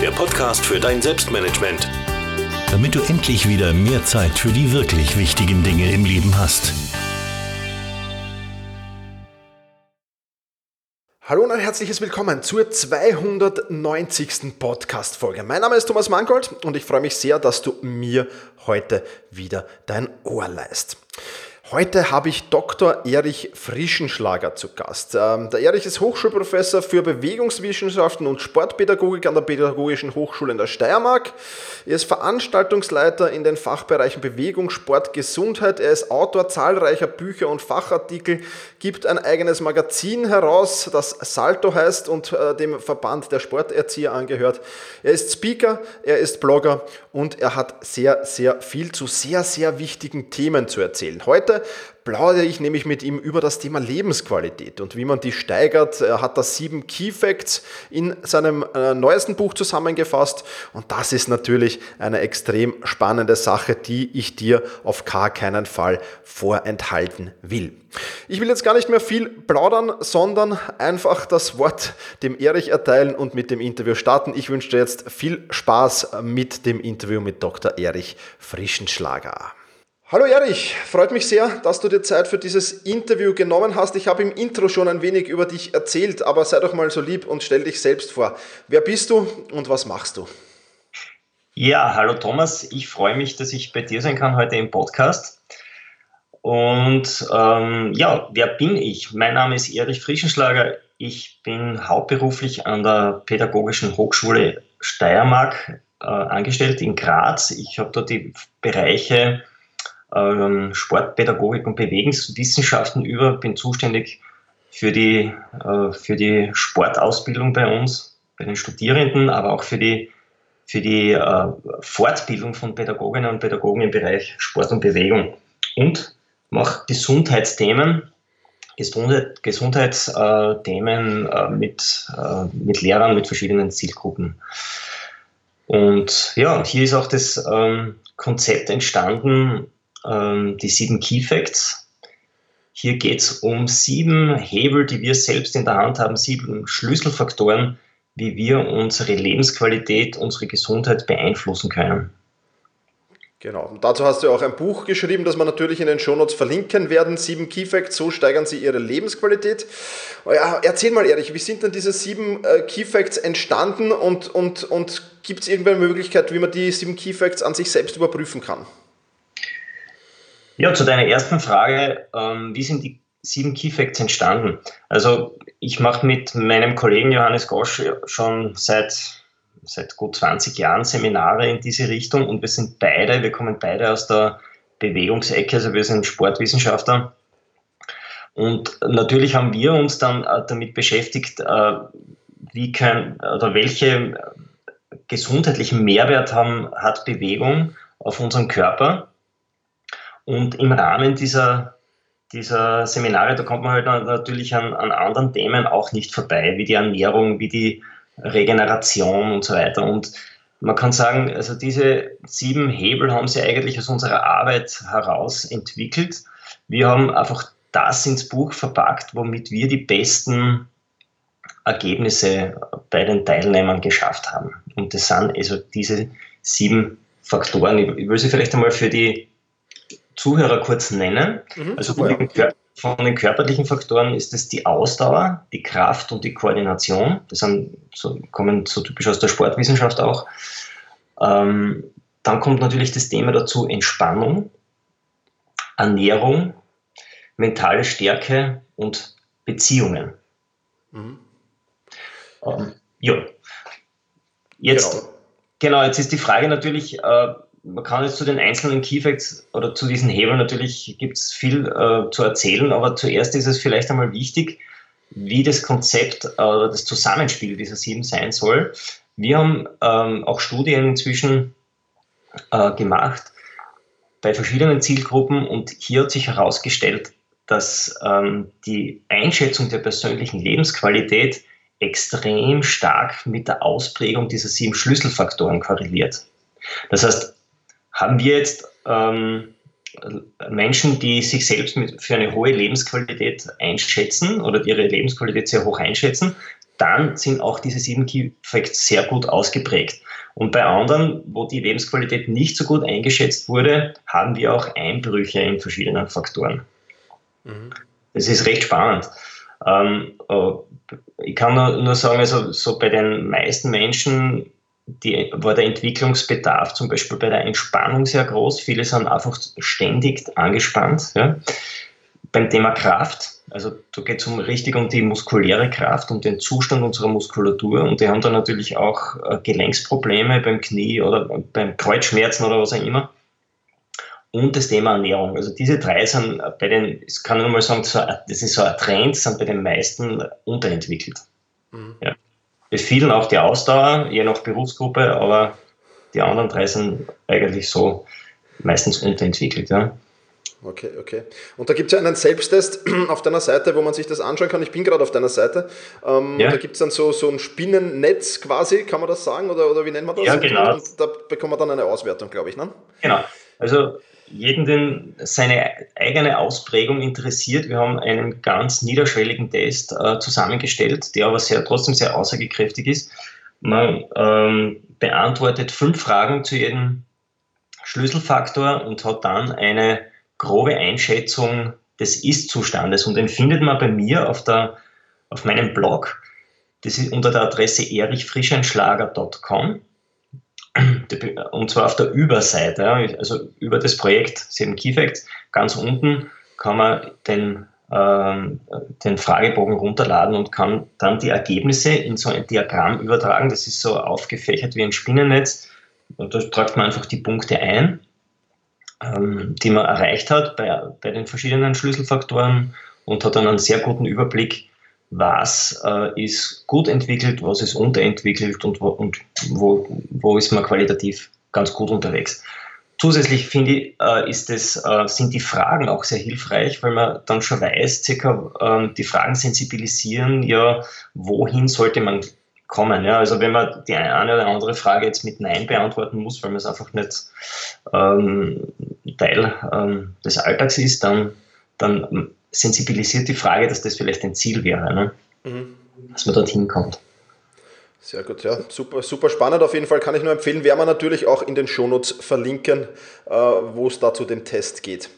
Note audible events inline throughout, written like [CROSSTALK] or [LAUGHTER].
der Podcast für dein Selbstmanagement. Damit du endlich wieder mehr Zeit für die wirklich wichtigen Dinge im Leben hast. Hallo und ein herzliches Willkommen zur 290. Podcast-Folge. Mein Name ist Thomas Mangold und ich freue mich sehr, dass du mir heute wieder dein Ohr leist. Heute habe ich Dr. Erich Frischenschlager zu Gast. Ähm, der Erich ist Hochschulprofessor für Bewegungswissenschaften und Sportpädagogik an der Pädagogischen Hochschule in der Steiermark. Er ist Veranstaltungsleiter in den Fachbereichen Bewegung, Sport, Gesundheit. Er ist Autor zahlreicher Bücher und Fachartikel, gibt ein eigenes Magazin heraus, das Salto heißt und äh, dem Verband der Sporterzieher angehört. Er ist Speaker, er ist Blogger und er hat sehr, sehr viel zu sehr, sehr wichtigen Themen zu erzählen. Heute plaudere ich nämlich mit ihm über das Thema Lebensqualität und wie man die steigert. Er hat da sieben Key Facts in seinem äh, neuesten Buch zusammengefasst und das ist natürlich eine extrem spannende Sache, die ich dir auf gar keinen Fall vorenthalten will. Ich will jetzt gar nicht mehr viel plaudern, sondern einfach das Wort dem Erich erteilen und mit dem Interview starten. Ich wünsche dir jetzt viel Spaß mit dem Interview mit Dr. Erich Frischenschlager. Hallo Erich, freut mich sehr, dass du dir Zeit für dieses Interview genommen hast. Ich habe im Intro schon ein wenig über dich erzählt, aber sei doch mal so lieb und stell dich selbst vor. Wer bist du und was machst du? Ja, hallo Thomas, ich freue mich, dass ich bei dir sein kann heute im Podcast. Und ähm, ja, wer bin ich? Mein Name ist Erich Frischenschlager. Ich bin hauptberuflich an der Pädagogischen Hochschule Steiermark äh, angestellt in Graz. Ich habe dort die Bereiche ähm, Sportpädagogik und Bewegungswissenschaften über, bin zuständig für die, äh, für die Sportausbildung bei uns, bei den Studierenden, aber auch für die, für die äh, Fortbildung von Pädagoginnen und Pädagogen im Bereich Sport und Bewegung und mache Gesundheitsthemen, Gesundheitsthemen äh, mit, äh, mit Lehrern, mit verschiedenen Zielgruppen. Und ja, hier ist auch das ähm, Konzept entstanden, ähm, die sieben Key Facts. Hier geht es um sieben Hebel, die wir selbst in der Hand haben, sieben Schlüsselfaktoren, wie wir unsere Lebensqualität, unsere Gesundheit beeinflussen können. Genau. Und dazu hast du auch ein Buch geschrieben, das wir natürlich in den Shownotes verlinken werden. Sieben Key Facts, so steigern sie ihre Lebensqualität. Ja, erzähl mal, Erich, wie sind denn diese sieben äh, Key Facts entstanden und, und, und gibt es irgendeine Möglichkeit, wie man die sieben Key Facts an sich selbst überprüfen kann? Ja, zu deiner ersten Frage, ähm, wie sind die sieben Key Facts entstanden? Also ich mache mit meinem Kollegen Johannes Gosch schon seit, seit gut 20 Jahren Seminare in diese Richtung und wir sind beide, wir kommen beide aus der Bewegungsecke, also wir sind Sportwissenschaftler. Und natürlich haben wir uns dann äh, damit beschäftigt, äh, wie kann oder welche gesundheitlichen Mehrwert haben, hat Bewegung auf unseren Körper. Und im Rahmen dieser dieser Seminare, da kommt man halt natürlich an, an anderen Themen auch nicht vorbei, wie die Ernährung, wie die Regeneration und so weiter. Und man kann sagen, also diese sieben Hebel haben sie eigentlich aus unserer Arbeit heraus entwickelt. Wir haben einfach das ins Buch verpackt, womit wir die besten Ergebnisse bei den Teilnehmern geschafft haben. Und das sind also diese sieben Faktoren. Ich will sie vielleicht einmal für die Zuhörer kurz nennen. Mhm, also von den, von den, körperlichen Faktoren ist es die Ausdauer, die Kraft und die Koordination. Das sind, so, kommen so typisch aus der Sportwissenschaft auch. Ähm, dann kommt natürlich das Thema dazu Entspannung, Ernährung, mentale Stärke und Beziehungen. Mhm. Ähm, ja. Jetzt, genau. genau. jetzt ist die Frage natürlich, äh, man kann jetzt zu den einzelnen Keyfacts oder zu diesen Hebeln natürlich gibt es viel äh, zu erzählen, aber zuerst ist es vielleicht einmal wichtig, wie das Konzept äh, oder das Zusammenspiel dieser sieben sein soll. Wir haben ähm, auch Studien inzwischen äh, gemacht bei verschiedenen Zielgruppen und hier hat sich herausgestellt, dass ähm, die Einschätzung der persönlichen Lebensqualität extrem stark mit der Ausprägung dieser sieben Schlüsselfaktoren korreliert. Das heißt, haben wir jetzt ähm, Menschen, die sich selbst mit, für eine hohe Lebensqualität einschätzen oder ihre Lebensqualität sehr hoch einschätzen, dann sind auch diese sieben Key Facts sehr gut ausgeprägt. Und bei anderen, wo die Lebensqualität nicht so gut eingeschätzt wurde, haben wir auch Einbrüche in verschiedenen Faktoren. Mhm. Das ist recht spannend. Ähm, äh, ich kann nur, nur sagen, also so bei den meisten Menschen die, war der Entwicklungsbedarf zum Beispiel bei der Entspannung sehr groß. Viele sind einfach ständig angespannt. Ja. Beim Thema Kraft, also da geht es um richtig um die muskuläre Kraft, um den Zustand unserer Muskulatur und die haben dann natürlich auch äh, Gelenksprobleme beim Knie oder beim Kreuzschmerzen oder was auch immer. Und das Thema Ernährung. Also diese drei sind bei den, ich kann nur mal sagen, das ist so ein Trend, sind bei den meisten unterentwickelt. Mhm. Ja. Bei vielen auch die Ausdauer, je nach Berufsgruppe, aber die anderen drei sind eigentlich so meistens unterentwickelt. Ja. Okay, okay. Und da gibt es ja einen Selbsttest [CLEARS THROAT] auf deiner Seite, wo man sich das anschauen kann. Ich bin gerade auf deiner Seite. Ähm, ja. Da gibt es dann so, so ein Spinnennetz quasi, kann man das sagen? Oder, oder wie nennt man das? Ja, genau. Und da bekommt man dann eine Auswertung, glaube ich. Ne? Genau. Also jeden, den seine eigene Ausprägung interessiert. Wir haben einen ganz niederschwelligen Test äh, zusammengestellt, der aber sehr, trotzdem sehr aussagekräftig ist. Man ähm, beantwortet fünf Fragen zu jedem Schlüsselfaktor und hat dann eine grobe Einschätzung des Ist-Zustandes. Und den findet man bei mir auf, der, auf meinem Blog. Das ist unter der Adresse erichfrischenschlager.com und zwar auf der Überseite, also über das Projekt Seven Key Facts, ganz unten kann man den, ähm, den Fragebogen runterladen und kann dann die Ergebnisse in so ein Diagramm übertragen. Das ist so aufgefächert wie ein Spinnennetz. Und da tragt man einfach die Punkte ein, ähm, die man erreicht hat bei, bei den verschiedenen Schlüsselfaktoren und hat dann einen sehr guten Überblick, was äh, ist gut entwickelt, was ist unterentwickelt und, wo, und wo, wo ist man qualitativ ganz gut unterwegs. Zusätzlich finde ich, äh, ist das, äh, sind die Fragen auch sehr hilfreich, weil man dann schon weiß, circa äh, die Fragen sensibilisieren, ja, wohin sollte man kommen. Ja? Also wenn man die eine oder andere Frage jetzt mit Nein beantworten muss, weil man es einfach nicht ähm, Teil ähm, des Alltags ist, dann, dann sensibilisiert die Frage, dass das vielleicht ein Ziel wäre, ne? Mhm. dass man dorthin kommt. Sehr gut, ja, super, super spannend. Auf jeden Fall kann ich nur empfehlen, werden wir natürlich auch in den Shownotes verlinken, äh, wo es dazu den Test geht.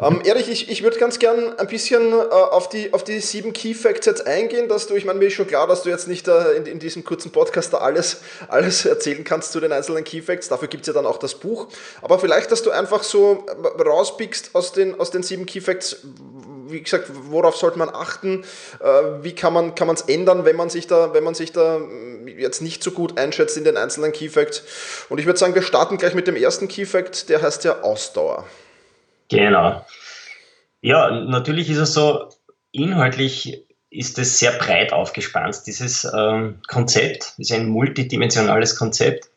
Ähm, Erich, ich, ich würde ganz gern ein bisschen äh, auf, die, auf die sieben Key Facts jetzt eingehen, dass du, ich meine, mir ist schon klar, dass du jetzt nicht äh, in, in diesem kurzen Podcast da alles, alles erzählen kannst zu den einzelnen Key Facts. Dafür gibt es ja dann auch das Buch. Aber vielleicht, dass du einfach so rauspickst aus den, aus den sieben Key Facts, wie gesagt, worauf sollte man achten? Äh, wie kann man es ändern, wenn man sich da, wenn man sich da jetzt nicht so gut einschätzt in den einzelnen Key Facts? Und ich würde sagen, wir starten gleich mit dem ersten Key Fact, der heißt ja Ausdauer. Genau. Ja, natürlich ist es so, inhaltlich ist es sehr breit aufgespannt. Dieses ähm, Konzept ist ein multidimensionales Konzept.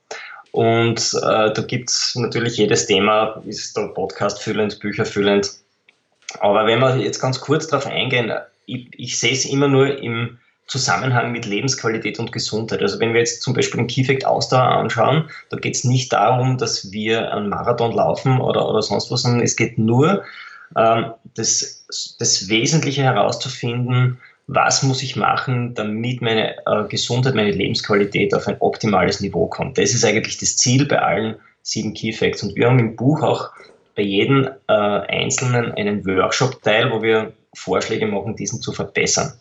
Und äh, da gibt es natürlich jedes Thema, ist der Podcast füllend, Bücher füllend. Aber wenn wir jetzt ganz kurz darauf eingehen, ich, ich sehe es immer nur im Zusammenhang mit Lebensqualität und Gesundheit. Also wenn wir jetzt zum Beispiel den Keyfact Ausdauer anschauen, da geht es nicht darum, dass wir einen Marathon laufen oder, oder sonst was, sondern es geht nur ähm, das, das Wesentliche herauszufinden, was muss ich machen, damit meine äh, Gesundheit, meine Lebensqualität auf ein optimales Niveau kommt. Das ist eigentlich das Ziel bei allen sieben Key Facts. Und wir haben im Buch auch bei jedem äh, Einzelnen einen Workshop-Teil, wo wir Vorschläge machen, diesen zu verbessern.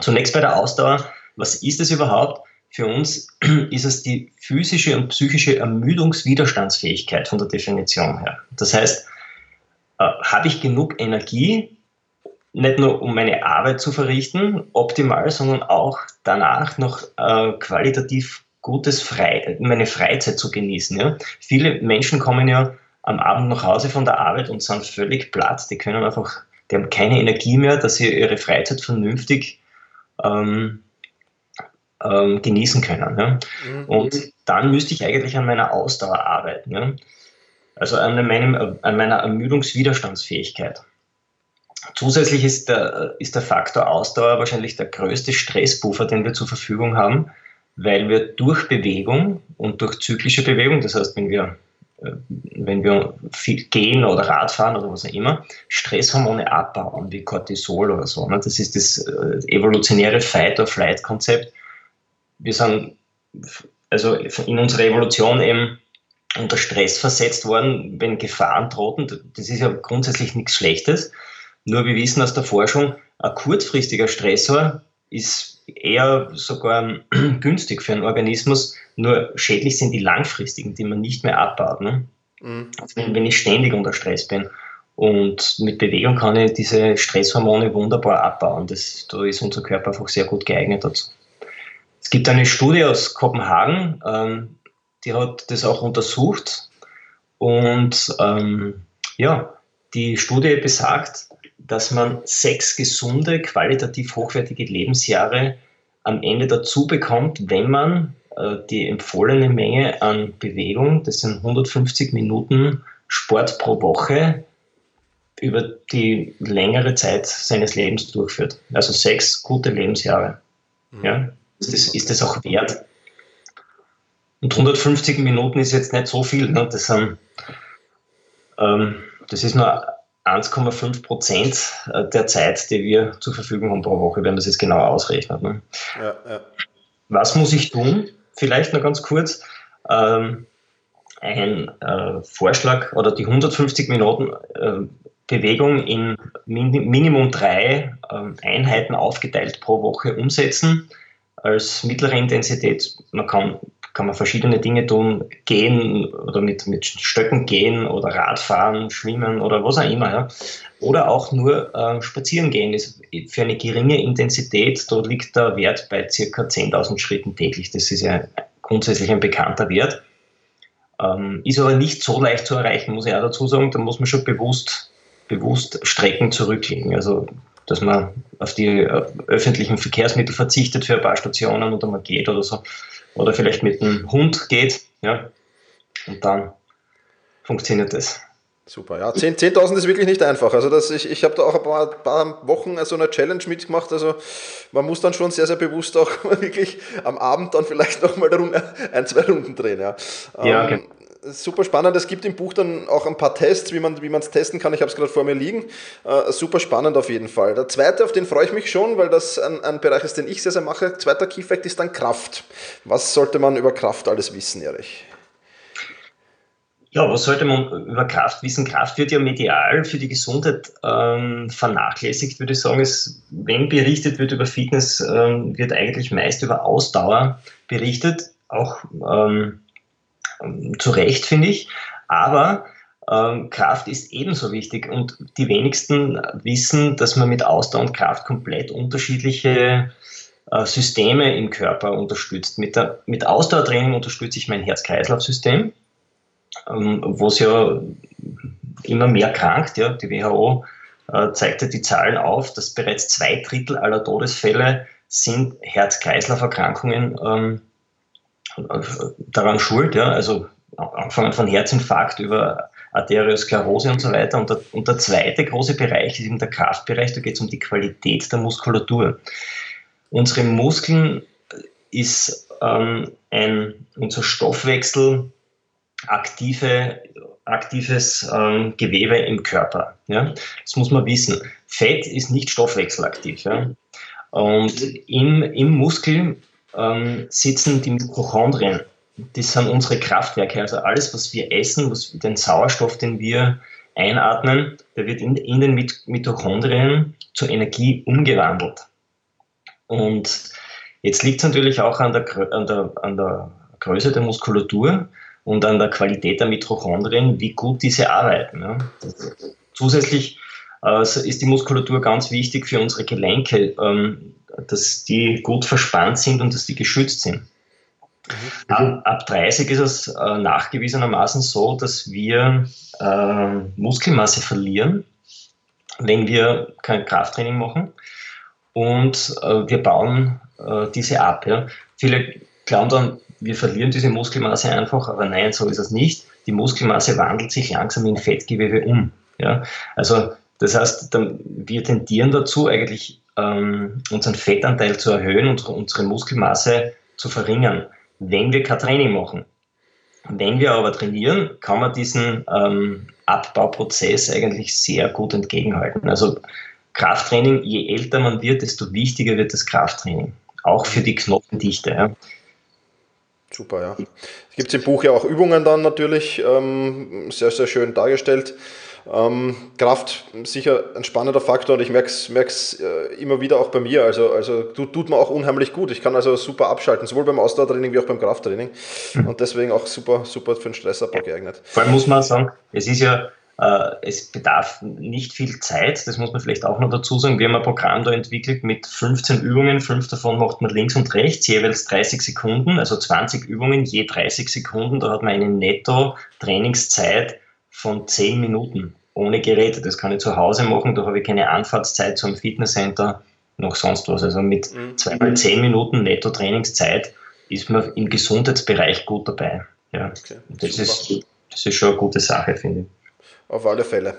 Zunächst bei der Ausdauer. Was ist es überhaupt? Für uns [CLEARS THROAT] ist es die physische und psychische Ermüdungswiderstandsfähigkeit von der Definition her. Das heißt, äh, habe ich genug Energie, nicht nur um meine Arbeit zu verrichten, optimal, sondern auch danach noch äh, qualitativ gutes Frei meine Freizeit zu genießen. Ja? Viele Menschen kommen ja am Abend nach Hause von der Arbeit und sind völlig platt. Die können einfach, die haben keine Energie mehr, dass sie ihre Freizeit vernünftig ähm, ähm, genießen können. Ja? Mhm. Und dann müsste ich eigentlich an meiner Ausdauer arbeiten. Ja? Also an, meinem, an meiner Ermüdungswiderstandsfähigkeit. Zusätzlich ist der, ist der Faktor Ausdauer wahrscheinlich der größte Stressbuffer, den wir zur Verfügung haben, weil wir durch Bewegung und durch zyklische Bewegung, das heißt, wenn wir, wenn wir viel gehen oder Radfahren oder was auch immer, Stresshormone abbauen, wie Cortisol oder so. Ne? Das ist das äh, evolutionäre Fight-or-Flight-Konzept. Wir sind also in unserer Evolution eben unter Stress versetzt worden, wenn Gefahren drohten. Das ist ja grundsätzlich nichts Schlechtes. Nur wir wissen aus der Forschung, ein kurzfristiger Stressor ist eher sogar [CLEARS THROAT] günstig für einen Organismus, nur schädlich sind die langfristigen, die man nicht mehr abbaut. Ne? Mhm. Also wenn ich ständig unter Stress bin. Und mit Bewegung kann ich diese Stresshormone wunderbar abbauen. Das, da ist unser Körper einfach sehr gut geeignet dazu. Es gibt eine Studie aus Kopenhagen, ähm, die hat das auch untersucht. Und ähm, ja, die Studie besagt, dass man sechs gesunde, qualitativ hochwertige Lebensjahre am Ende dazu bekommt, wenn man äh, die empfohlene Menge an Bewegung, das sind 150 Minuten Sport pro Woche, über die längere Zeit seines Lebens durchführt. Also sechs gute Lebensjahre. Mhm. Ja, ist, das, ist das auch wert? Und 150 Minuten ist jetzt nicht so viel. Ne? Das, sind, ähm, das ist nur 1,5 Prozent äh, der Zeit, die wir zur Verfügung haben pro Woche, wenn man das jetzt genauer ausrechnet. Ne? Ja, ja. Was muss ich tun? Vielleicht noch ganz kurz. Ähm, ein äh, Vorschlag oder die 150 Minuten äh, Bewegung in min Minimum drei äh, Einheiten aufgeteilt pro Woche umsetzen als mittlere Intensität. Man kann kann man verschiedene Dinge tun, gehen oder mit, mit Stöcken gehen oder Radfahren, schwimmen oder was auch immer. Ja. Oder auch nur äh, spazieren gehen ist für eine geringe Intensität, da liegt der Wert bei ca. 10.000 Schritten täglich. Das ist ja grundsätzlich ein bekannter Wert. Ähm, ist aber nicht so leicht zu erreichen, muss ich auch dazu sagen. Da muss man schon bewusst, bewusst Strecken zurücklegen. Also dass man auf die äh, öffentlichen Verkehrsmittel verzichtet für ein paar Stationen oder man geht oder so oder vielleicht mit einem Hund geht, ja, und dann funktioniert das. Super, ja. 10.000 10 ist wirklich nicht einfach. Also das, ich, ich habe da auch ein paar, paar Wochen so eine Challenge mitgemacht. Also man muss dann schon sehr, sehr bewusst auch [LAUGHS] wirklich am Abend dann vielleicht nochmal ein, zwei Runden drehen. Ja, ja okay. Super spannend. Es gibt im Buch dann auch ein paar Tests, wie man es testen kann. Ich habe es gerade vor mir liegen. Äh, super spannend auf jeden Fall. Der zweite, auf den freue ich mich schon, weil das ein, ein Bereich ist, den ich sehr, sehr mache. Zweiter Key Fact ist dann Kraft. Was sollte man über Kraft alles wissen, Erich? Ja, was sollte man über Kraft wissen? Kraft wird ja medial für die Gesundheit ähm, vernachlässigt, würde ich sagen. Es, wenn berichtet wird über Fitness, ähm, wird eigentlich meist über Ausdauer berichtet. Auch ähm, zu Recht, finde ich. Aber ähm, Kraft ist ebenso wichtig und die wenigsten wissen, dass man mit Ausdauer und Kraft komplett unterschiedliche äh, Systeme im Körper unterstützt. Mit, der, mit Ausdauertraining unterstütze ich mein Herz-Kreislauf-System, ähm, wo es ja immer mehr krankt. Ja. Die WHO äh, zeigte die Zahlen auf, dass bereits zwei Drittel aller Todesfälle sind Herz-Kreislauf-Erkrankungen ähm, daran schuld. Ja. Also angefangen von Herzinfarkt über Arteriosklerose und so weiter. Und der, und der zweite große Bereich ist eben der Kraftbereich, da geht es um die Qualität der Muskulatur. Unsere Muskeln ist ähm, ein, unser Stoffwechsel aktive, aktives ähm, Gewebe im Körper. Ja? Das muss man wissen. Fett ist nicht stoffwechselaktiv. Ja? Und im, im Muskel ähm, sitzen die Mitochondrien das sind unsere Kraftwerke. Also alles, was wir essen, was, den Sauerstoff, den wir einatmen, der wird in, in den Mitochondrien zur Energie umgewandelt. Und jetzt liegt es natürlich auch an der, an, der, an der Größe der Muskulatur und an der Qualität der Mitochondrien, wie gut diese arbeiten. Ja. Zusätzlich ist die Muskulatur ganz wichtig für unsere Gelenke, ähm, dass die gut verspannt sind und dass die geschützt sind. Mhm. Ab, ab 30 ist es äh, nachgewiesenermaßen so, dass wir äh, Muskelmasse verlieren, wenn wir kein Krafttraining machen. Und äh, wir bauen äh, diese ab. Ja. Viele glauben dann, wir verlieren diese Muskelmasse einfach, aber nein, so ist es nicht. Die Muskelmasse wandelt sich langsam in Fettgewebe um. Ja. Also das heißt, wir tendieren dazu, eigentlich ähm, unseren Fettanteil zu erhöhen und unsere Muskelmasse zu verringern wenn wir kein Training machen. Wenn wir aber trainieren, kann man diesen ähm, Abbauprozess eigentlich sehr gut entgegenhalten. Also Krafttraining, je älter man wird, desto wichtiger wird das Krafttraining. Auch für die Knochendichte. Ja. Super, ja. Es gibt im Buch ja auch Übungen dann natürlich, ähm, sehr, sehr schön dargestellt. Ähm, Kraft sicher ein spannender Faktor und ich merke es äh, immer wieder auch bei mir. Also, also tut, tut mir auch unheimlich gut. Ich kann also super abschalten, sowohl beim Ausdauertraining wie auch beim Krafttraining. Mhm. Und deswegen auch super, super für den Stressabbau geeignet. Vor allem muss man sagen, es ist ja äh, es bedarf nicht viel Zeit, das muss man vielleicht auch noch dazu sagen. Wir haben ein Programm da entwickelt mit 15 Übungen, fünf davon macht man links und rechts, jeweils 30 Sekunden, also 20 Übungen, je 30 Sekunden. Da hat man eine Netto-Trainingszeit von 10 Minuten ohne Geräte. Das kann ich zu Hause machen, da habe ich keine Anfahrtszeit zum Fitnesscenter, noch sonst was. Also mit mhm. zweimal 10 Minuten Netto-Trainingszeit ist man im Gesundheitsbereich gut dabei. Ja. Okay, das, ist, das ist schon eine gute Sache, finde ich. Auf alle Fälle.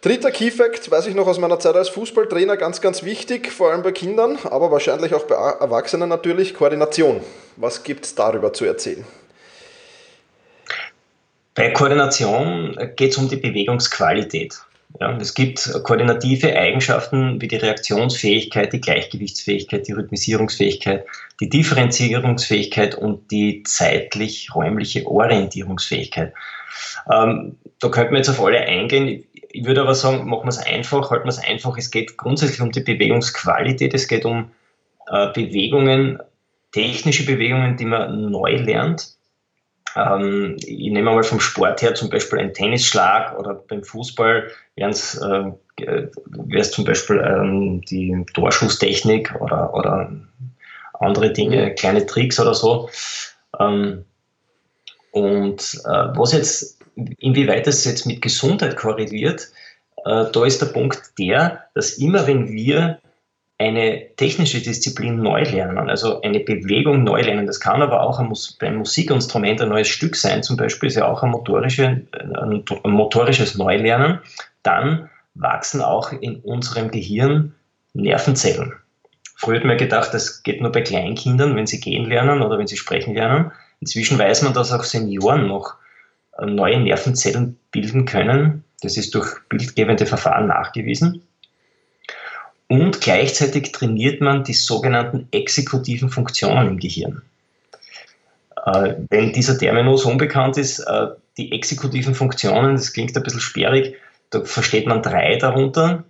Dritter Key-Fact, weiß ich noch aus meiner Zeit als Fußballtrainer, ganz, ganz wichtig, vor allem bei Kindern, aber wahrscheinlich auch bei Erwachsenen natürlich, Koordination. Was gibt es darüber zu erzählen? Bei Koordination geht es um die Bewegungsqualität. Ja, es gibt koordinative Eigenschaften wie die Reaktionsfähigkeit, die Gleichgewichtsfähigkeit, die Rhythmisierungsfähigkeit, die Differenzierungsfähigkeit und die zeitlich-räumliche Orientierungsfähigkeit. Ähm, da könnte man jetzt auf alle eingehen. Ich würde aber sagen, machen wir es einfach, halten wir es einfach. Es geht grundsätzlich um die Bewegungsqualität, es geht um äh, Bewegungen, technische Bewegungen, die man neu lernt ähm, ich nehme mal vom Sport her zum Beispiel einen Tennisschlag oder beim Fußball wäre es äh, zum Beispiel ähm, die Torschusstechnik oder, oder andere Dinge, mhm. kleine Tricks oder so. Ähm, und äh, was jetzt, inwieweit das jetzt mit Gesundheit korreliert, äh, da ist der Punkt der, dass immer wenn wir eine technische Disziplin neu lernen, also eine Bewegung neu lernen. Das kann aber auch ein, beim Musikinstrument ein neues Stück sein, zum Beispiel ist ja auch ein, motorische, ein motorisches Neulernen. Dann wachsen auch in unserem Gehirn Nervenzellen. Früher hat man gedacht, das geht nur bei Kleinkindern, wenn sie gehen lernen oder wenn sie sprechen lernen. Inzwischen weiß man, dass auch Senioren noch äh, neue Nervenzellen bilden können. Das ist durch bildgebende Verfahren nachgewiesen und gleichzeitig trainiert man die sogenannten exekutiven Funktionen im Gehirn. Äh, wenn dieser Terminus unbekannt ist, äh, die exekutiven Funktionen, das klingt ein bisschen sperrig, da versteht man drei darunter.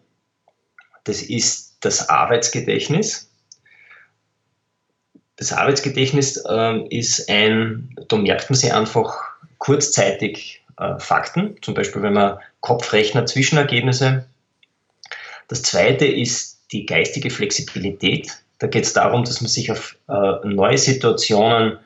Das ist das Arbeitsgedächtnis. Das Arbeitsgedächtnis äh, ist ein, da merkt man sich einfach kurzzeitig äh, Fakten, zum Beispiel wenn man Kopfrechner Zwischenergebnisse. Das zweite ist die geistige Flexibilität. Da geht es darum, dass man sich auf äh, neue Situationen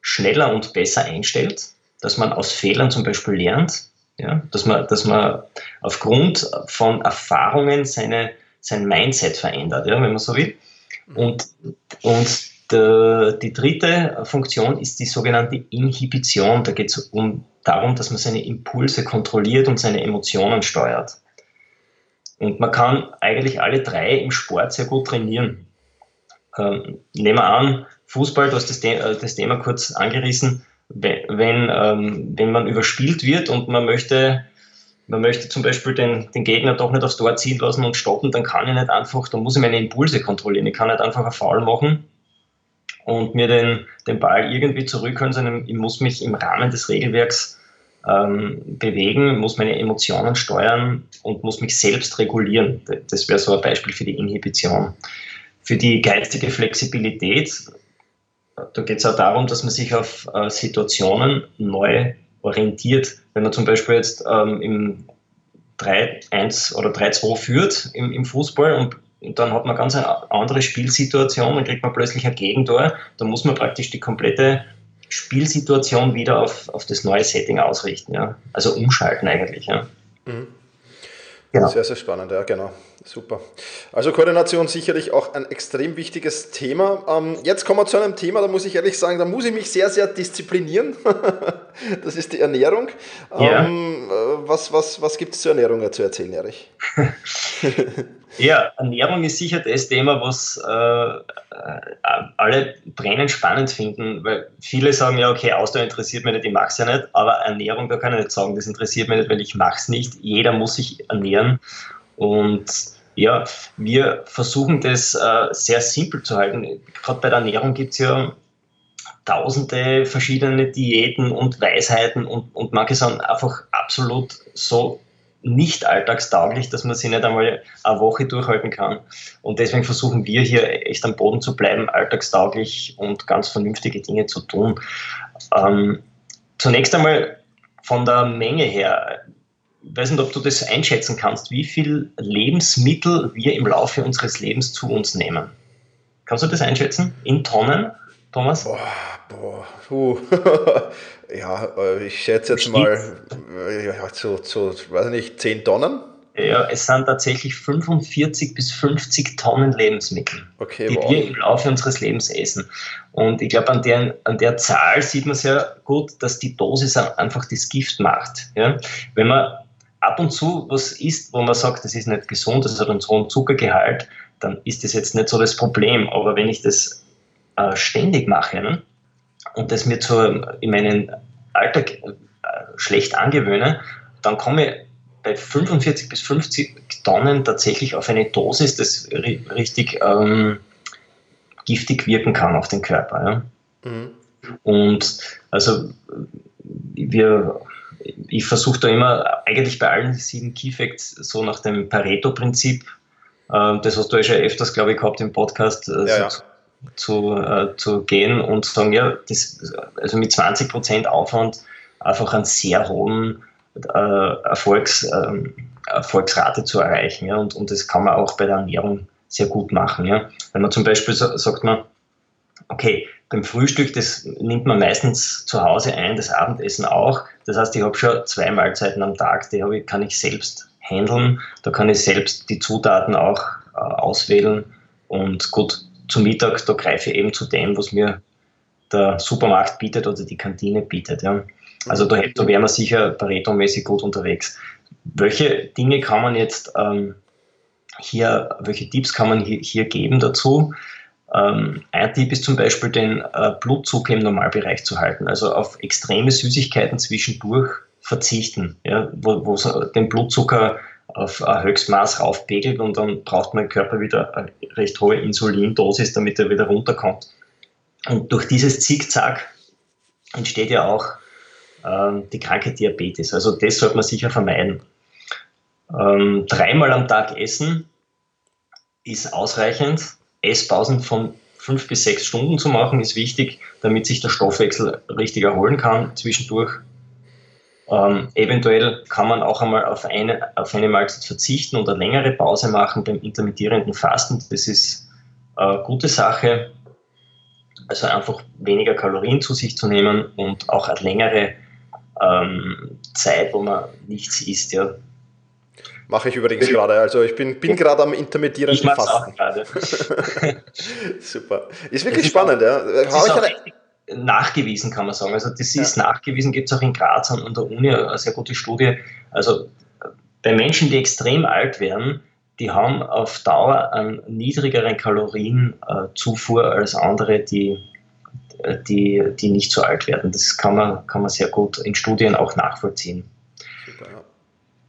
schneller und besser einstellt, dass man aus Fehlern zum Beispiel lernt, ja, dass, man, dass man aufgrund von Erfahrungen seine, sein Mindset verändert, ja, wenn man so will. Und, und der, die dritte Funktion ist die sogenannte Inhibition. Da geht es um, darum, dass man seine Impulse kontrolliert und seine Emotionen steuert. Und man kann eigentlich alle drei im Sport sehr gut trainieren. Ähm, nehmen wir an, Fußball, du hast das, äh, das Thema kurz angerissen, wenn, ähm, wenn man überspielt wird und man möchte, man möchte zum Beispiel den, den Gegner doch nicht aufs Tor ziehen lassen und stoppen, dann kann ich nicht einfach, dann muss ich meine Impulse kontrollieren. Ich kann nicht einfach einen Foul machen und mir den, den Ball irgendwie zurückholen, sondern ich muss mich im Rahmen des Regelwerks ähm, bewegen, muss meine Emotionen steuern und muss mich selbst regulieren. Das wäre so ein Beispiel für die Inhibition. Für die geistige Flexibilität da geht es auch darum, dass man sich auf äh, Situationen neu orientiert. Wenn man zum Beispiel jetzt ähm, im 3-1 oder 3-2 führt im, im Fußball und, und, dann hat man ganz eine andere Spielsituation, dann kriegt man plötzlich ein Gegentor, dann muss man praktisch die komplette Spielsituation wieder auf, auf das neue Setting ausrichten. Ja? Also umschalten eigentlich. Ja? Mhm. Genau. Sehr, sehr spannend, ja, genau. Super. Also Koordination sicherlich auch ein extrem wichtiges Thema. Ähm, jetzt kommen wir zu einem Thema, da muss ich ehrlich sagen, da muss ich mich sehr, sehr disziplinieren. [LAUGHS] das ist die Ernährung. Ja. Ähm, äh, was was, was gibt es zur Ernährung zu erzählen, Erich? [LAUGHS] ja, Ernährung ist sicher das Thema, was äh, alle brennend spannend finden, weil viele sagen ja, okay, Ausdauer interessiert mich nicht, ich mache es ja nicht, aber Ernährung, da kann ich nicht sagen, das interessiert mich nicht, weil ich mache es nicht. Jeder muss sich ernähren und ja, wir versuchen das äh, sehr simpel zu halten. Gerade bei der Ernährung gibt es ja tausende verschiedene Diäten und Weisheiten und, und manche sind einfach absolut so nicht alltagstauglich, dass man sie nicht einmal eine Woche durchhalten kann. Und deswegen versuchen wir hier echt am Boden zu bleiben, alltagstauglich und ganz vernünftige Dinge zu tun. Ähm, zunächst einmal von der Menge her ich weiß nicht, ob du das einschätzen kannst, wie viel Lebensmittel wir im Laufe unseres Lebens zu uns nehmen. Kannst du das einschätzen? In Tonnen, Thomas? Boah, boah, puh. [LAUGHS] ja, äh, ich schätze jetzt mal äh, ja, zu, zu, weiß nicht, 10 Tonnen? Ja, es sind tatsächlich 45 bis 50 Tonnen Lebensmittel, okay, die wow. wir im Laufe unseres Lebens essen. Und ich glaube, an der, an der Zahl sieht man sehr gut, dass die Dosis einfach das Gift macht. Ja? Wenn man ab und zu was isst, wo man sagt, das ist nicht gesund, das hat einen hohen Zuckergehalt, dann ist das jetzt nicht so das Problem. Aber wenn ich das äh, ständig mache und das mir zu, in meinen Alltag äh, schlecht angewöhne, dann komme ich bei 45 bis 50 Tonnen tatsächlich auf eine Dosis, das richtig ähm, giftig wirken kann auf den Körper. Ja. Mhm. Und also wir ich versuche da immer, eigentlich bei allen sieben Key Facts, so nach dem Pareto-Prinzip, äh, das hast du ja schon öfters, glaube ich, gehabt im Podcast, äh, ja, so ja. Zu, äh, zu gehen und sagen, ja, das, also mit 20% Aufwand einfach einen sehr hohen äh, Erfolgs, ähm, Erfolgsrate zu erreichen. Ja, und, und das kann man auch bei der Ernährung sehr gut machen. Ja. Wenn man zum Beispiel so, sagt man, okay, beim Frühstück, das nimmt man meistens zu Hause ein, das Abendessen auch. Das heißt, ich habe schon zwei Mahlzeiten am Tag, die ich, kann ich selbst handeln. Da kann ich selbst die Zutaten auch äh, auswählen. Und gut, zum Mittag, da greife ich eben zu dem, was mir der Supermarkt bietet oder die Kantine bietet. Ja. Also da, da wären wir sicher Pareto-mäßig gut unterwegs. Welche Dinge kann man jetzt ähm, hier, welche Tipps kann man hier, hier geben dazu? Ähm, ein Tipp ist zum Beispiel, den äh, Blutzucker im Normalbereich zu halten, also auf extreme Süßigkeiten zwischendurch verzichten, ja, wo, wo den Blutzucker auf ein Höchstmaß raufpegelt und dann braucht mein Körper wieder eine recht hohe Insulindosis, damit er wieder runterkommt. Und durch dieses Zickzack entsteht ja auch ähm, die Krankheit Diabetes. Also das sollte man sicher vermeiden. Ähm, dreimal am Tag essen ist ausreichend Esspausen von fünf bis sechs Stunden zu machen, ist wichtig, damit sich der Stoffwechsel richtig erholen kann zwischendurch. Ähm, eventuell kann man auch einmal auf eine, auf eine Mahlzeit verzichten oder längere Pause machen beim intermittierenden Fasten. Das ist eine gute Sache. Also einfach weniger Kalorien zu sich zu nehmen und auch eine längere ähm, Zeit, wo man nichts isst. Ja. Mache ich übrigens gerade. Also ich bin, bin gerade am intermittierenden ich Fasten. Auch. [LAUGHS] [LAUGHS] Super. Ist wirklich ist spannend, auch, ja. Ist auch nachgewiesen, kann man sagen. Also das ist ja. nachgewiesen, gibt es auch in Graz an, an der Uni eine sehr gute Studie. Also bei Menschen, die extrem alt werden, die haben auf Dauer einen niedrigeren Kalorienzufuhr als andere, die, die, die nicht so alt werden. Das kann man, kann man sehr gut in Studien auch nachvollziehen. Super, ja.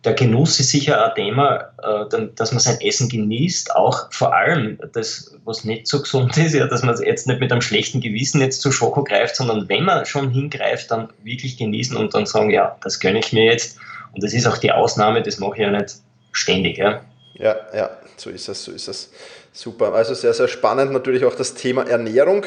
Der Genuss ist sicher ein Thema, äh, dass man sein Essen genießt, auch vor allem das, was nicht so gesund [LAUGHS] ist, ja, dass man jetzt nicht mit einem schlechten Gewissen jetzt zu Schoko greift, sondern wenn man schon hingreift, dann wirklich genießen und dann sagen, ja, das gönne ich mir jetzt. Und das ist auch die Ausnahme, das mache ich ja nicht ständig. Ja. Ja, ja, so ist es, so ist es. Super. Also sehr, sehr spannend natürlich auch das Thema Ernährung.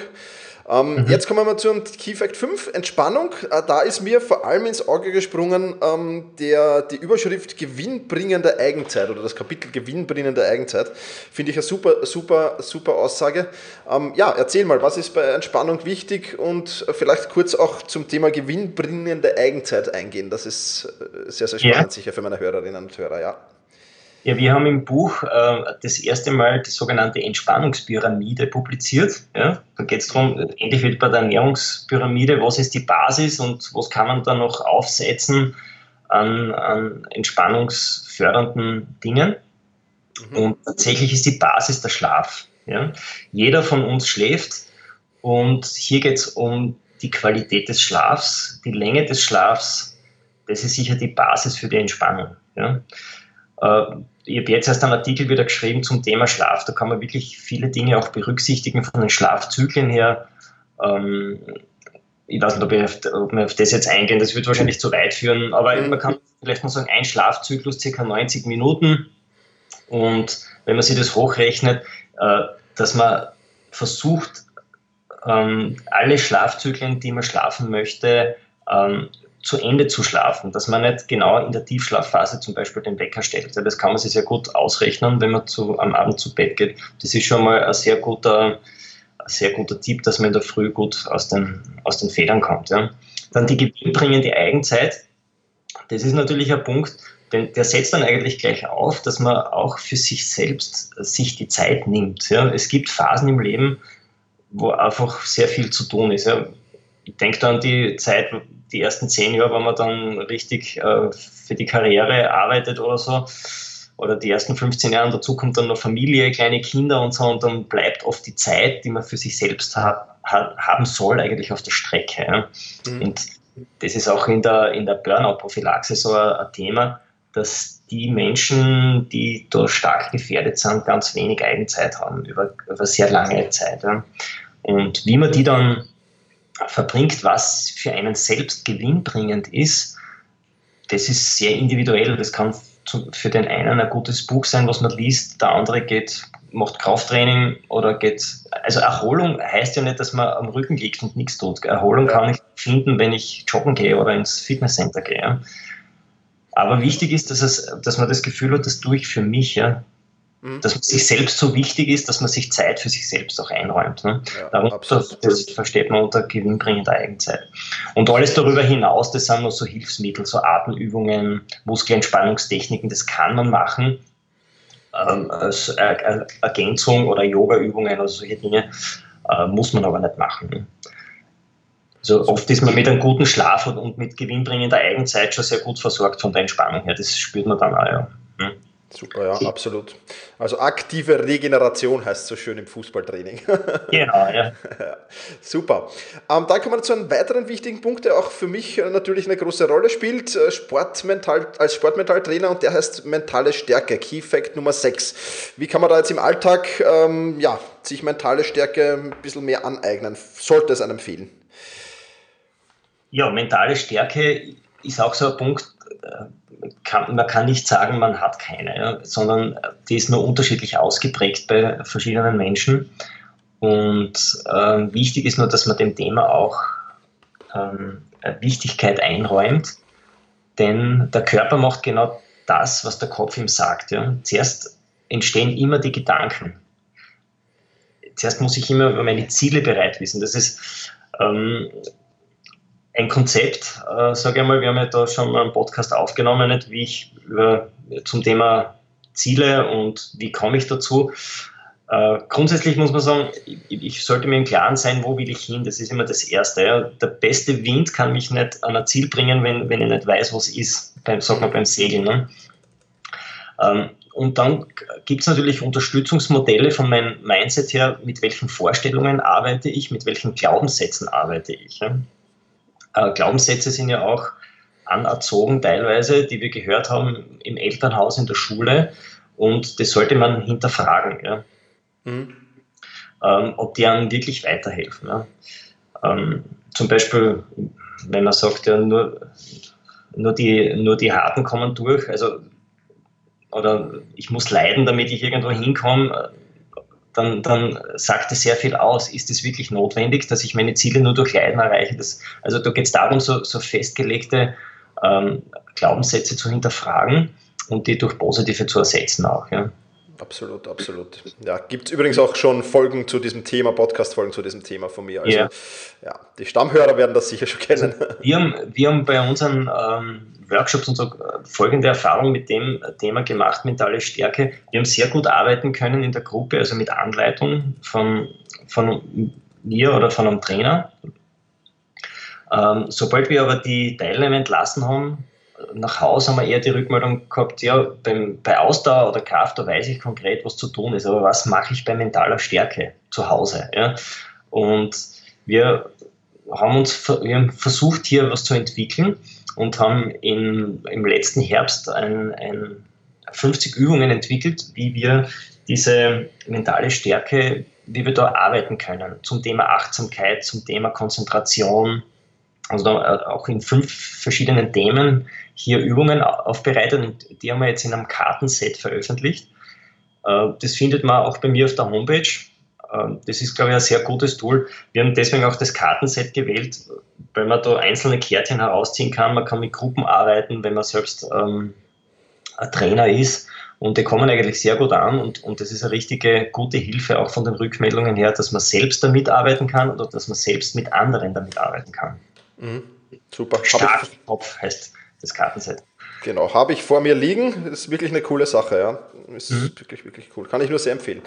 Ähm, mhm. Jetzt kommen wir mal zum Key Fact 5, Entspannung. Äh, da ist mir vor allem ins Auge gesprungen ähm, der, die Überschrift gewinnbringende Eigenzeit oder das Kapitel gewinnbringende Eigenzeit. Finde ich eine super, super, super Aussage. Ähm, ja, erzähl mal, was ist bei Entspannung wichtig und vielleicht kurz auch zum Thema gewinnbringende Eigenzeit eingehen. Das ist äh, sehr, sehr spannend ja. sicher für meine Hörerinnen und Hörer, ja. Ja, wir haben im Buch äh, das erste Mal die sogenannte Entspannungspyramide publiziert. Ja? Da geht es darum, ähnlich wie bei der Ernährungspyramide, was ist die Basis und was kann man da noch aufsetzen an, an entspannungsfördernden Dingen. Mhm. Und tatsächlich ist die Basis der Schlaf. Ja? Jeder von uns schläft und hier geht es um die Qualität des Schlafs, die Länge des Schlafs. Das ist sicher die Basis für die Entspannung. Ja? Äh, ich habe jetzt erst einen Artikel wieder geschrieben zum Thema Schlaf. Da kann man wirklich viele Dinge auch berücksichtigen von den Schlafzyklen her. Ähm, ich weiß nicht, ob, ich auf, ob wir auf das jetzt eingehen, das wird wahrscheinlich zu weit führen, aber mhm. man kann vielleicht mal sagen, ein Schlafzyklus circa 90 Minuten. Und wenn man sich das hochrechnet, äh, dass man versucht, ähm, alle Schlafzyklen, die man schlafen möchte, ähm, zu Ende zu schlafen, dass man nicht genau in der Tiefschlafphase zum Beispiel den Wecker stellt. Das kann man sich sehr gut ausrechnen, wenn man zu, am Abend zu Bett geht. Das ist schon mal ein sehr guter, ein sehr guter Tipp, dass man in der Früh gut aus den, aus den Federn kommt. Ja. Dann die gewinnbringende Eigenzeit. Das ist natürlich ein Punkt, denn der setzt dann eigentlich gleich auf, dass man auch für sich selbst sich die Zeit nimmt. Ja. Es gibt Phasen im Leben, wo einfach sehr viel zu tun ist. Ja. Ich denke da an die Zeit, die ersten zehn Jahre, wenn man dann richtig äh, für die Karriere arbeitet oder so, oder die ersten 15 Jahre, und dazu kommt dann noch Familie, kleine Kinder und so, und dann bleibt oft die Zeit, die man für sich selbst hat, hat, haben soll, eigentlich auf der Strecke. Ja. Mhm. Und das ist auch in der, in der Burnout-Prophylaxe so ein, ein Thema, dass die Menschen, die da stark gefährdet sind, ganz wenig Eigenzeit haben über, über sehr lange Zeit. Ja. Und wie man die dann verbringt, was für einen selbst gewinnbringend ist, das ist sehr individuell. Das kann für den einen ein gutes Buch sein, was man liest, der andere geht, macht Krafttraining oder geht. Also Erholung heißt ja nicht, dass man am Rücken liegt und nichts tut. Erholung kann ich finden, wenn ich joggen gehe oder ins Fitnesscenter gehe. Aber wichtig ist, dass, es, dass man das Gefühl hat, das tue ich für mich. Ja. Mhm. dass man sich selbst so wichtig ist, dass man sich Zeit für sich selbst auch einräumt. Ne? Ja, Darunter, das versteht man unter gewinnbringender Eigenzeit. Und alles darüber hinaus, das sind nur so Hilfsmittel, so Atemübungen, Muskelentspannungstechniken, das kann man machen ähm, als Ergänzung oder Yoga-Übungen oder solche Dinge, äh, muss man aber nicht machen. Ne? Also oft ist man mit einem guten Schlaf und mit gewinnbringender Eigenzeit schon sehr gut versorgt von der Entspannung her. Das spürt man dann auch, ja. Hm? Super, ja, absolut. Also aktive Regeneration heißt so schön im Fußballtraining. [LAUGHS] Genau, ja. Super. Ähm, dann kommen wir zu einem weiteren wichtigen Punkt, der auch für mich natürlich eine große Rolle spielt. Äh, Sportmental, als Sportmentaltrainer und der heißt mentale Stärke, Key Fact Nummer 6. Wie kann man da jetzt im Alltag ähm, ja, sich mentale Stärke ein bisschen mehr aneignen? Sollte es einem fehlen? Ja, mentale Stärke ist auch so ein Punkt, äh, kann, man kann nicht sagen, man hat keine, sondern die ist nur unterschiedlich ausgeprägt bei verschiedenen Menschen. Und ähm, wichtig ist nur, dass man dem Thema auch ähm, Wichtigkeit einräumt denn der Körper macht genau das, was der Kopf ihm sagt. Ja. Zuerst entstehen immer die Gedanken. Zuerst muss ich immer über meine Ziele bereit wissen. Das ist ähm, ein Konzept, äh, sage ich mal, wir haben ja da schon mal einen Podcast aufgenommen, nicht, wie ich über, zum Thema Ziele und wie komme ich dazu. Äh, grundsätzlich muss man sagen, ich, ich, sollte mir im Klaren sein, wo will ich hin. Das ist immer das Erste. Ja. Der beste Wind kann mich nicht an ein Ziel bringen, wenn, wenn ich nicht weiß, was ist, beim, sag mal, beim Segeln. Ne? Ähm, und dann gibt es natürlich Unterstützungsmodelle von meinem Mindset her, mit welchen Vorstellungen arbeite ich, mit welchen Glaubenssätzen arbeite ich. Ja. Äh, Glaubenssätze sind ja auch anerzogen teilweise, die wir gehört haben im Elternhaus, in der Schule. Und das sollte man hinterfragen, ja. Mhm. Ähm, ob die einem wirklich weiterhelfen. Ja. Ähm, zum Beispiel, wenn man sagt, ja, nur, nur, die, nur die Harten kommen durch, also oder ich muss leiden, damit ich irgendwo hinkomme, dann, dann sagt es sehr viel aus. Ist es wirklich notwendig, dass ich meine Ziele nur durch Leiden erreiche? Das, also da geht es darum, so, so festgelegte ähm, Glaubenssätze zu hinterfragen und die durch positive zu ersetzen auch. Ja. Absolut, absolut. Ja, gibt es übrigens auch schon Folgen zu diesem Thema, Podcast-Folgen zu diesem Thema von mir. Also, ja. ja, die Stammhörer werden das sicher schon kennen. Also, wir, haben, wir haben bei unseren ähm, Workshops und so folgende Erfahrung mit dem Thema gemacht, mentale Stärke. Wir haben sehr gut arbeiten können in der Gruppe, also mit Anleitung von, von mir oder von einem Trainer. Ähm, sobald wir aber die Teilnehmer entlassen haben, nach Hause haben wir eher die Rückmeldung gehabt, ja, beim, bei Ausdauer oder Kraft, da weiß ich konkret, was zu tun ist, aber was mache ich bei mentaler Stärke zu Hause? Ja? Und wir haben uns wir haben versucht, hier was zu entwickeln und haben in, im letzten Herbst ein, ein 50 Übungen entwickelt, wie wir diese mentale Stärke, wie wir da arbeiten können, zum Thema Achtsamkeit, zum Thema Konzentration, also äh, auch in fünf verschiedenen Themen hier Übungen aufbereitet und die haben wir jetzt in einem Kartenset veröffentlicht. Äh, das findet man auch bei mir auf der Homepage. Ähm, das ist, glaube ich, ein sehr gutes Tool. Wir haben deswegen auch das Kartenset gewählt, weil man da einzelne Kärtchen herausziehen kann. Man kann mit Gruppen arbeiten, wenn man selbst ähm, ein Trainer ist. Und die kommen eigentlich sehr gut an und, und das ist eine richtige gute Hilfe auch von den Rückmeldungen her, dass man selbst damit arbeiten kann oder dass man selbst mit anderen damit arbeiten kann. Mhm. Super. Stark Kopf heißt das Kartenset. Genau, habe ich vor mir liegen. Das ist wirklich eine coole Sache, ja. Ist mhm. wirklich, wirklich cool. Kann ich nur sehr empfehlen.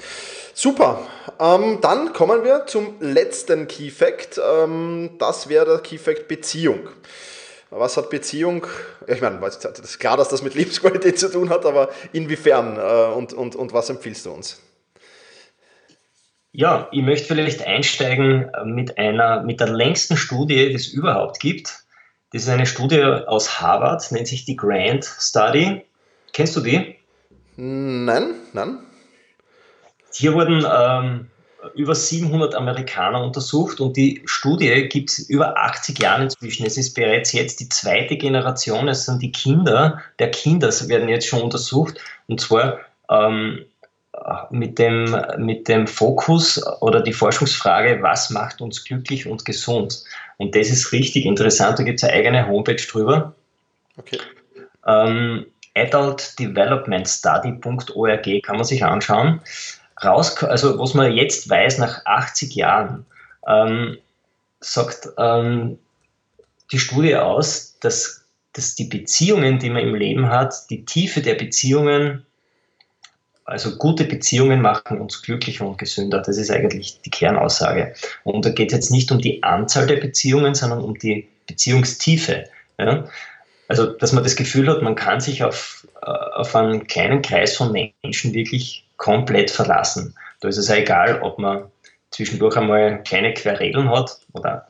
Super. Ähm, dann kommen wir zum letzten Key Fact. Ähm, das wäre der Key Fact Beziehung. Was hat Beziehung? Ich meine, es ist klar, dass das mit Lebensqualität zu tun hat, aber inwiefern äh, und, und, und was empfiehlst du uns? Ja, ich möchte vielleicht einsteigen mit einer, mit der längsten Studie, die es überhaupt gibt. Das ist eine Studie aus Harvard, nennt sich die Grant Study. Kennst du die? Nein, nein. Hier wurden ähm, über 700 Amerikaner untersucht und die Studie gibt es über 80 Jahre inzwischen. Es ist bereits jetzt die zweite Generation, es sind die Kinder der Kinder werden jetzt schon untersucht und zwar ähm, mit, dem, mit dem Fokus oder die Forschungsfrage, was macht uns glücklich und gesund? Und das ist richtig interessant, da gibt es eine eigene Homepage drüber. Okay. Ähm, adultdevelopmentstudy.org kann man sich anschauen. Raus, also was man jetzt weiß nach 80 Jahren, ähm, sagt ähm, die Studie aus, dass, dass die Beziehungen, die man im Leben hat, die Tiefe der Beziehungen also gute Beziehungen machen uns glücklicher und gesünder. Das ist eigentlich die Kernaussage. Und da geht es jetzt nicht um die Anzahl der Beziehungen, sondern um die Beziehungstiefe. Ja? Also, dass man das Gefühl hat, man kann sich auf, äh, auf einen kleinen Kreis von Menschen wirklich komplett verlassen. Da ist es ja egal, ob man zwischendurch einmal kleine Querelen hat oder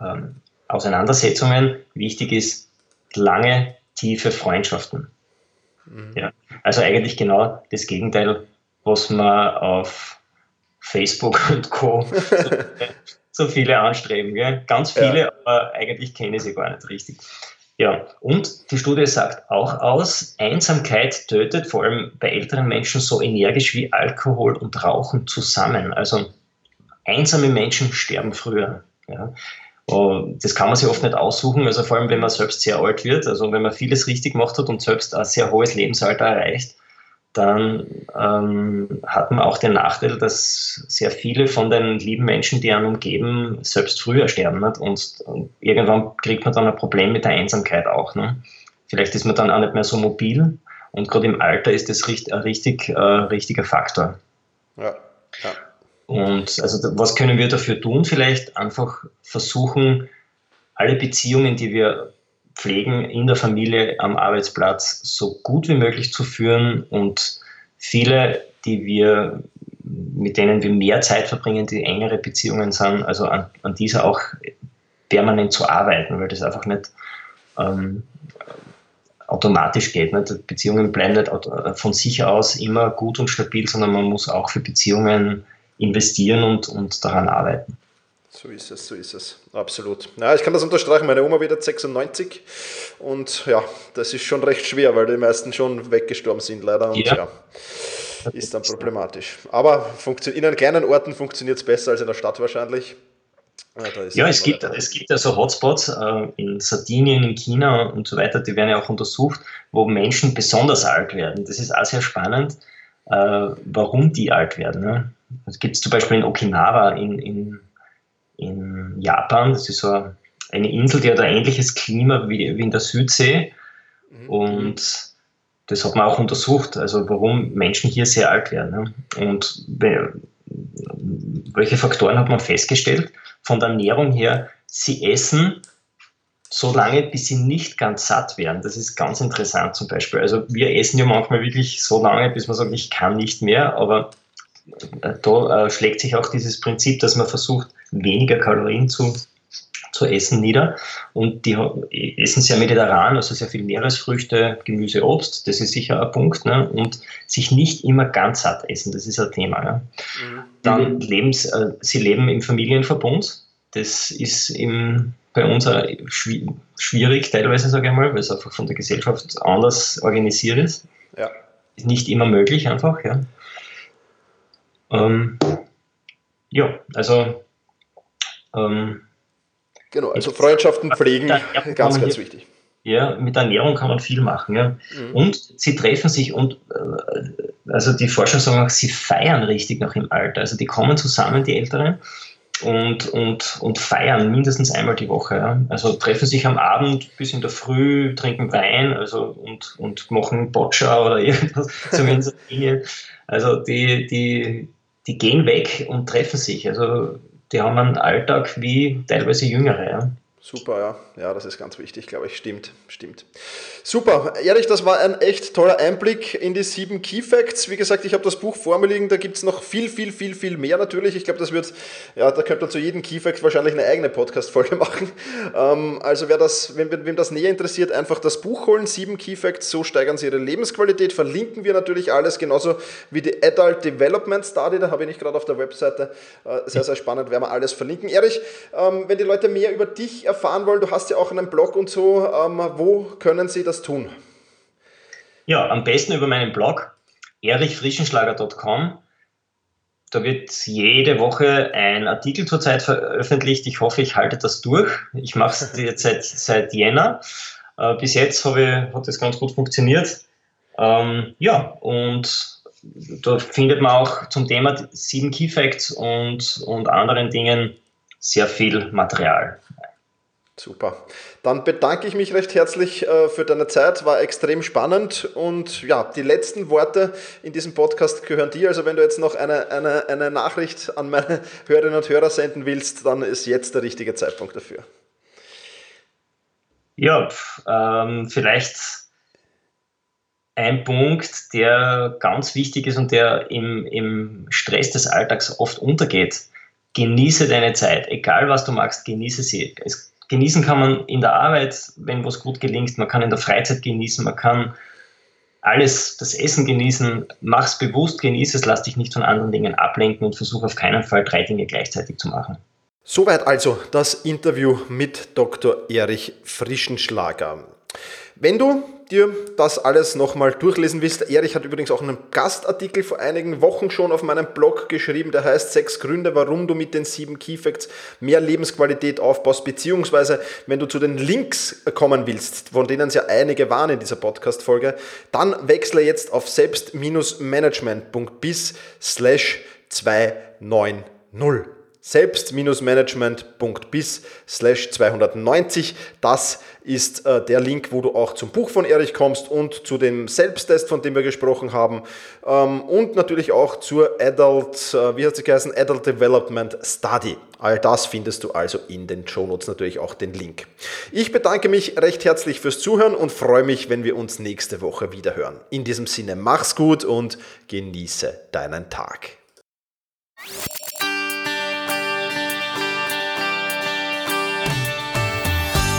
ähm, Auseinandersetzungen. Wichtig ist lange, tiefe Freundschaften. Mhm. Ja. Also eigentlich genau das Gegenteil, was man auf Facebook und Co. [LAUGHS] so viele anstreben. Gell? Ganz viele, ja. aber eigentlich kenne ich sie gar nicht richtig. Ja, und die Studie sagt auch aus, Einsamkeit tötet vor allem bei älteren Menschen so energisch wie Alkohol und Rauchen zusammen. Also einsame Menschen sterben früher. Ja. Das kann man sich oft nicht aussuchen, also vor allem wenn man selbst sehr alt wird, also wenn man vieles richtig gemacht hat und selbst ein sehr hohes Lebensalter erreicht, dann ähm, hat man auch den Nachteil, dass sehr viele von den lieben Menschen, die einen umgeben, selbst früher sterben. Nicht? Und, und irgendwann kriegt man dann ein Problem mit der Einsamkeit auch. Ne? Vielleicht ist man dann auch nicht mehr so mobil und gerade im Alter ist das richtig, ein richtig, äh, richtiger Faktor. Ja. ja. Und also was können wir dafür tun? Vielleicht einfach versuchen, alle Beziehungen, die wir pflegen, in der Familie, am Arbeitsplatz so gut wie möglich zu führen und viele, die wir, mit denen wir mehr Zeit verbringen, die engere Beziehungen sind, also an, an dieser auch permanent zu arbeiten, weil das einfach nicht ähm, automatisch geht. Nicht? Beziehungen bleiben nicht von sich aus immer gut und stabil, sondern man muss auch für Beziehungen investieren und, und daran arbeiten. So ist es, so ist es. Absolut. Ja, ich kann das unterstreichen. Meine Oma wird 96 und ja, das ist schon recht schwer, weil die meisten schon weggestorben sind, leider. Und ja, ja ist dann problematisch. Aber in einen kleinen Orten funktioniert es besser als in der Stadt wahrscheinlich. Ja, ja es, gibt, es gibt ja so Hotspots äh, in Sardinien, in China und so weiter, die werden ja auch untersucht, wo Menschen besonders alt werden. Das ist auch sehr spannend, äh, warum die alt werden. Ne? Das gibt es zum Beispiel in Okinawa in, in in Japan. Das ist so eine Insel, die hat ein ähnliches Klima wie, wie in der Südsee. Mhm. Und das hat man auch untersucht, also warum Menschen hier sehr alt werden. Und welche Faktoren hat man festgestellt? Von der Ernährung her, sie essen so lange, bis sie nicht ganz satt werden. Das ist ganz interessant zum Beispiel. Also wir essen ja manchmal wirklich so lange, bis man sagt, ich kann nicht mehr, aber da äh, schlägt sich auch dieses Prinzip, dass man versucht, weniger Kalorien zu, zu essen nieder. Und die essen sehr mediterran, also sehr viel Meeresfrüchte, Gemüse, Obst, das ist sicher ein Punkt. Ne? Und sich nicht immer ganz satt essen, das ist ein Thema. Ja? Mhm. Dann leben äh, sie leben im Familienverbund. Das ist im, bei uns schwierig, teilweise sage ich mal, weil es einfach von der Gesellschaft anders organisiert ist. Ja. Ist nicht immer möglich einfach. Ja. Ähm, ja, also. Ähm, genau, also Freundschaften pflegen, ganz, ganz wichtig. Ja, mit Ernährung kann man viel machen. Ja. Mhm. Und sie treffen sich und äh, also die Forscher sagen auch, sie feiern richtig noch im Alter. Also die kommen zusammen, die Älteren, und, und, und feiern mindestens einmal die Woche. Ja. Also treffen sich am Abend bis in der Früh, trinken Wein also, und, und machen Boccia oder [LAUGHS] irgendwas, zumindest Dinge. Also die, die, die gehen weg und treffen sich. Also die haben einen Alltag wie teilweise Jüngere. Ja. Super, ja. Ja, das ist ganz wichtig, glaube ich. Stimmt, stimmt. Super. Erich, das war ein echt toller Einblick in die sieben Key Facts. Wie gesagt, ich habe das Buch vor mir liegen, da gibt es noch viel, viel, viel, viel mehr natürlich. Ich glaube, das wird, ja, da könnte man zu jedem Key Fact wahrscheinlich eine eigene Podcast-Folge [LAUGHS] machen. Ähm, also wer das, wem, wem das näher interessiert, einfach das Buch holen, sieben Key Facts, so steigern sie ihre Lebensqualität. Verlinken wir natürlich alles, genauso wie die Adult Development Study, da habe ich nicht gerade auf der Webseite. Äh, sehr, sehr spannend, werden wir alles verlinken. Erich, ähm, wenn die Leute mehr über dich erfahren, erfahren wollen, du hast ja auch einen Blog und so, ähm, wo können sie das tun? Ja, am besten über meinen Blog erichfrischenschlager.com. Da wird jede Woche ein Artikel zurzeit veröffentlicht. Ich hoffe, ich halte das durch. Ich mache es [LAUGHS] jetzt seit, seit Jänner. Äh, bis jetzt habe hat das ganz gut funktioniert. Ähm, ja, und da findet man auch zum Thema sieben Key Facts und, und anderen Dingen sehr viel Material. Super. Dann bedanke ich mich recht herzlich äh, für deine Zeit, war extrem spannend und ja, die letzten Worte in diesem Podcast gehören dir. Also wenn du jetzt noch eine, eine, eine Nachricht an meine [LAUGHS] Hörerinnen und Hörer senden willst, dann ist jetzt der richtige Zeitpunkt dafür. Ja, ähm, vielleicht ein Punkt, der ganz wichtig ist und der im, im Stress des Alltags oft untergeht. Genieße deine Zeit, egal was du magst, genieße sie. Es genießen kann man in der Arbeit, wenn was gut gelingt, man kann in der Freizeit genießen, man kann alles, das Essen genießen, mach's bewusst, genieß es, lass dich nicht von anderen Dingen ablenken und versuch auf keinen Fall drei Dinge gleichzeitig zu machen. Soweit also das Interview mit Dr. Erich Frischenschlager. Wenn du dir das alles nochmal durchlesen willst, Erich hat übrigens auch einen Gastartikel vor einigen Wochen schon auf meinem Blog geschrieben, der heißt Sechs Gründe, warum du mit den sieben Keyfacts mehr Lebensqualität aufbaust, beziehungsweise wenn du zu den Links kommen willst, von denen es ja einige waren in dieser Podcast-Folge, dann wechsle jetzt auf selbst-management.bis slash 290 selbst-management.bis slash 290. Das ist äh, der Link, wo du auch zum Buch von Erich kommst und zu dem Selbsttest, von dem wir gesprochen haben ähm, und natürlich auch zur Adult, äh, wie hat sie geheißen, Adult Development Study. All das findest du also in den Show Notes natürlich auch den Link. Ich bedanke mich recht herzlich fürs Zuhören und freue mich, wenn wir uns nächste Woche wieder hören. In diesem Sinne, mach's gut und genieße deinen Tag.